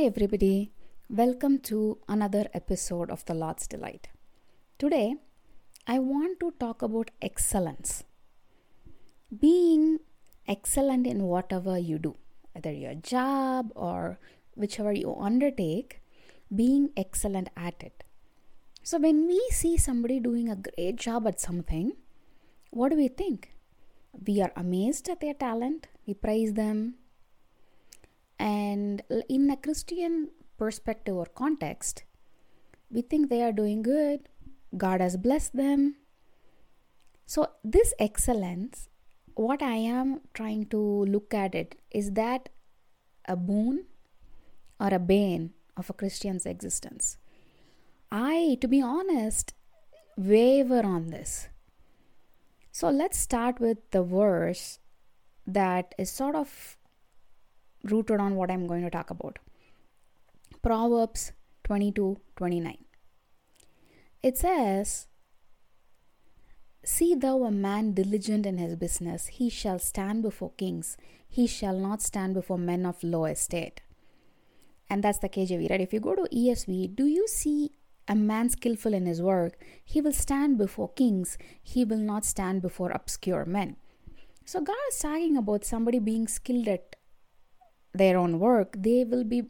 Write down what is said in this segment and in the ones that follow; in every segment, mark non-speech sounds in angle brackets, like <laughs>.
Hi, everybody. Welcome to another episode of The Lord's Delight. Today, I want to talk about excellence. Being excellent in whatever you do, whether your job or whichever you undertake, being excellent at it. So, when we see somebody doing a great job at something, what do we think? We are amazed at their talent, we praise them, and Christian perspective or context, we think they are doing good, God has blessed them. So, this excellence, what I am trying to look at it, is that a boon or a bane of a Christian's existence? I, to be honest, waver on this. So, let's start with the verse that is sort of rooted on what I'm going to talk about. Proverbs 22 29. It says, See thou a man diligent in his business, he shall stand before kings, he shall not stand before men of low estate. And that's the KJV, right? If you go to ESV, do you see a man skillful in his work? He will stand before kings, he will not stand before obscure men. So God is talking about somebody being skilled at their own work, they will be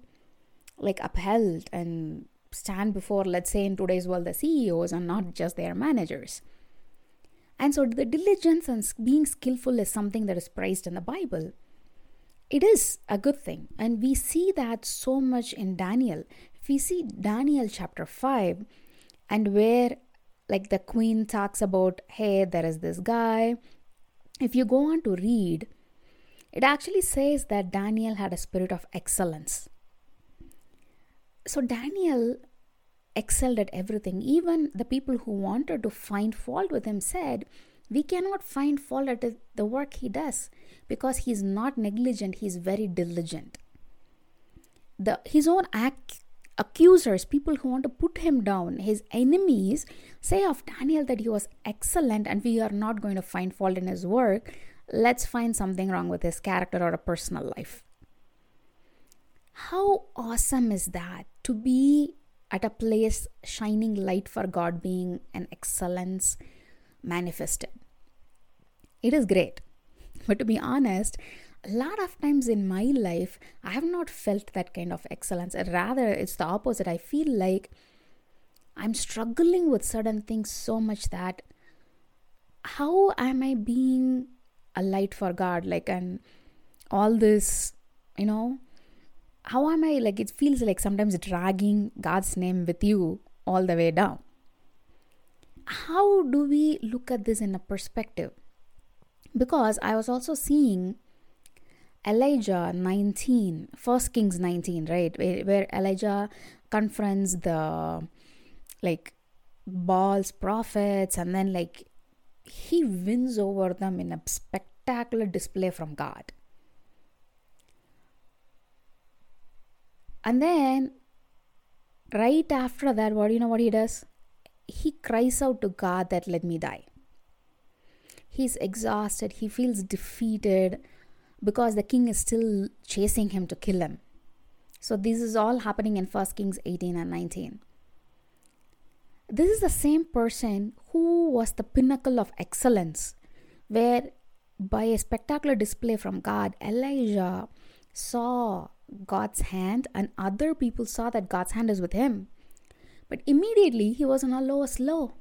like upheld and stand before, let's say, in today's world, the CEOs and not just their managers. And so the diligence and being skillful is something that is praised in the Bible. It is a good thing. And we see that so much in Daniel. If we see Daniel chapter 5, and where like the queen talks about, hey, there is this guy. If you go on to read, it actually says that Daniel had a spirit of excellence. So Daniel excelled at everything. Even the people who wanted to find fault with him said, We cannot find fault at the work he does because he's not negligent, he's very diligent. The, his own ac- accusers, people who want to put him down, his enemies, say of Daniel that he was excellent and we are not going to find fault in his work let's find something wrong with his character or a personal life. How awesome is that to be at a place shining light for God being an excellence manifested? It is great. But to be honest, a lot of times in my life, I have not felt that kind of excellence. Rather, it's the opposite. I feel like I'm struggling with certain things so much that how am I being a light for God, like, and all this, you know, how am I like? It feels like sometimes dragging God's name with you all the way down. How do we look at this in a perspective? Because I was also seeing Elijah 19, First Kings 19, right? Where, where Elijah confronts the like Baal's prophets and then like he wins over them in a spectacular display from God. And then, right after that, what do you know what he does? He cries out to God that let me die. He's exhausted, he feels defeated because the king is still chasing him to kill him. So, this is all happening in 1 Kings 18 and 19. This is the same person who was the pinnacle of excellence, where by a spectacular display from God, Elijah saw God's hand, and other people saw that God's hand is with him. But immediately he was on a lowest low.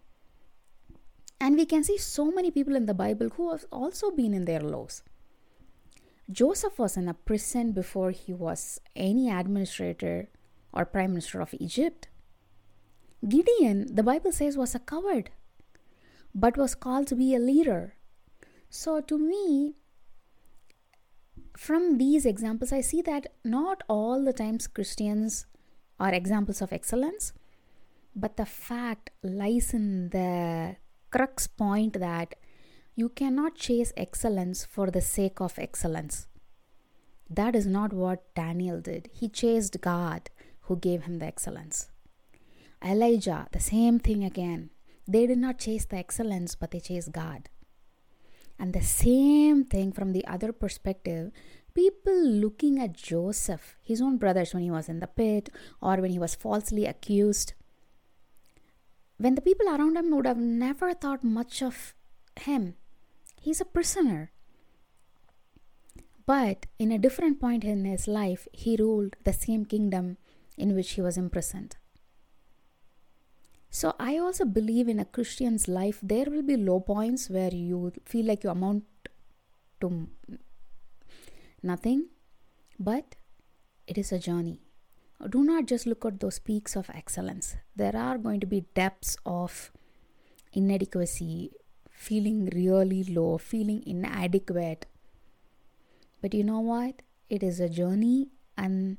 And we can see so many people in the Bible who have also been in their lows. Joseph was in a prison before he was any administrator or prime minister of Egypt. Gideon, the Bible says, was a coward, but was called to be a leader. So, to me, from these examples, I see that not all the times Christians are examples of excellence, but the fact lies in the crux point that you cannot chase excellence for the sake of excellence. That is not what Daniel did. He chased God who gave him the excellence. Elijah, the same thing again. They did not chase the excellence, but they chased God. And the same thing from the other perspective, people looking at Joseph, his own brothers, when he was in the pit or when he was falsely accused, when the people around him would have never thought much of him, he's a prisoner. But in a different point in his life, he ruled the same kingdom in which he was imprisoned. So I also believe in a Christian's life, there will be low points where you feel like you amount to nothing, but it is a journey. Do not just look at those peaks of excellence. There are going to be depths of inadequacy, feeling really low, feeling inadequate. But you know what? It is a journey, and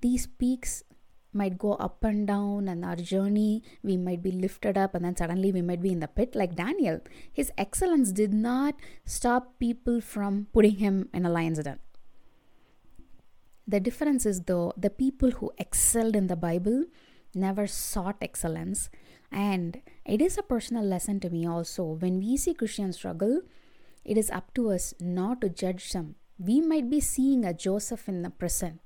these peaks might go up and down and our journey we might be lifted up and then suddenly we might be in the pit. Like daniel his excellence did not stop people from putting him in a lion's den. The difference is though the people who excelled in the bible never sought excellence. And it is a personal lesson to me also. When we see christians struggle it is up to us not to judge them. We might be seeing a joseph in the prison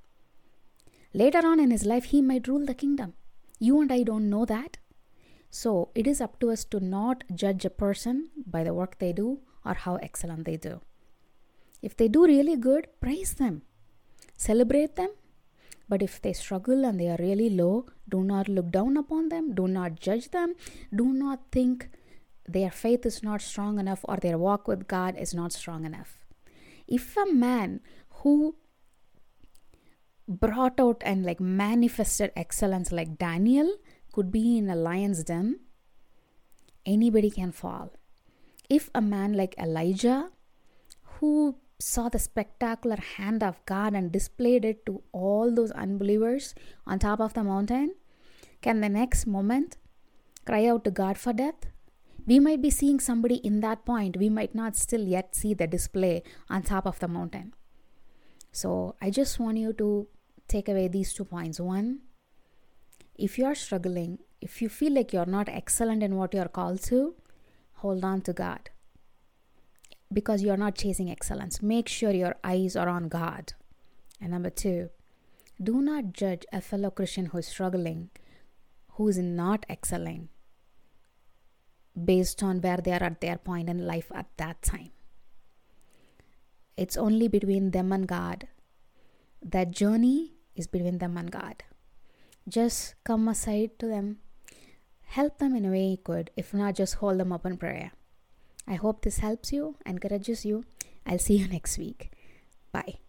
Later on in his life, he might rule the kingdom. You and I don't know that. So it is up to us to not judge a person by the work they do or how excellent they do. If they do really good, praise them, celebrate them. But if they struggle and they are really low, do not look down upon them, do not judge them, do not think their faith is not strong enough or their walk with God is not strong enough. If a man who brought out and like manifested excellence like Daniel could be in a lion's den, anybody can fall. If a man like Elijah, who saw the spectacular hand of God and displayed it to all those unbelievers on top of the mountain, can the next moment cry out to God for death? We might be seeing somebody in that point. We might not still yet see the display on top of the mountain. So I just want you to take away these two points. One, if you are struggling, if you feel like you're not excellent in what you're called to, hold on to God because you're not chasing excellence. Make sure your eyes are on God. And number two, do not judge a fellow Christian who is struggling, who is not excelling, based on where they are at their point in life at that time. It's only between them and God. That journey is between them and God. Just come aside to them, help them in a way you could, if not, just hold them up in prayer. I hope this helps you, encourages you. I'll see you <laughs> next week. Bye.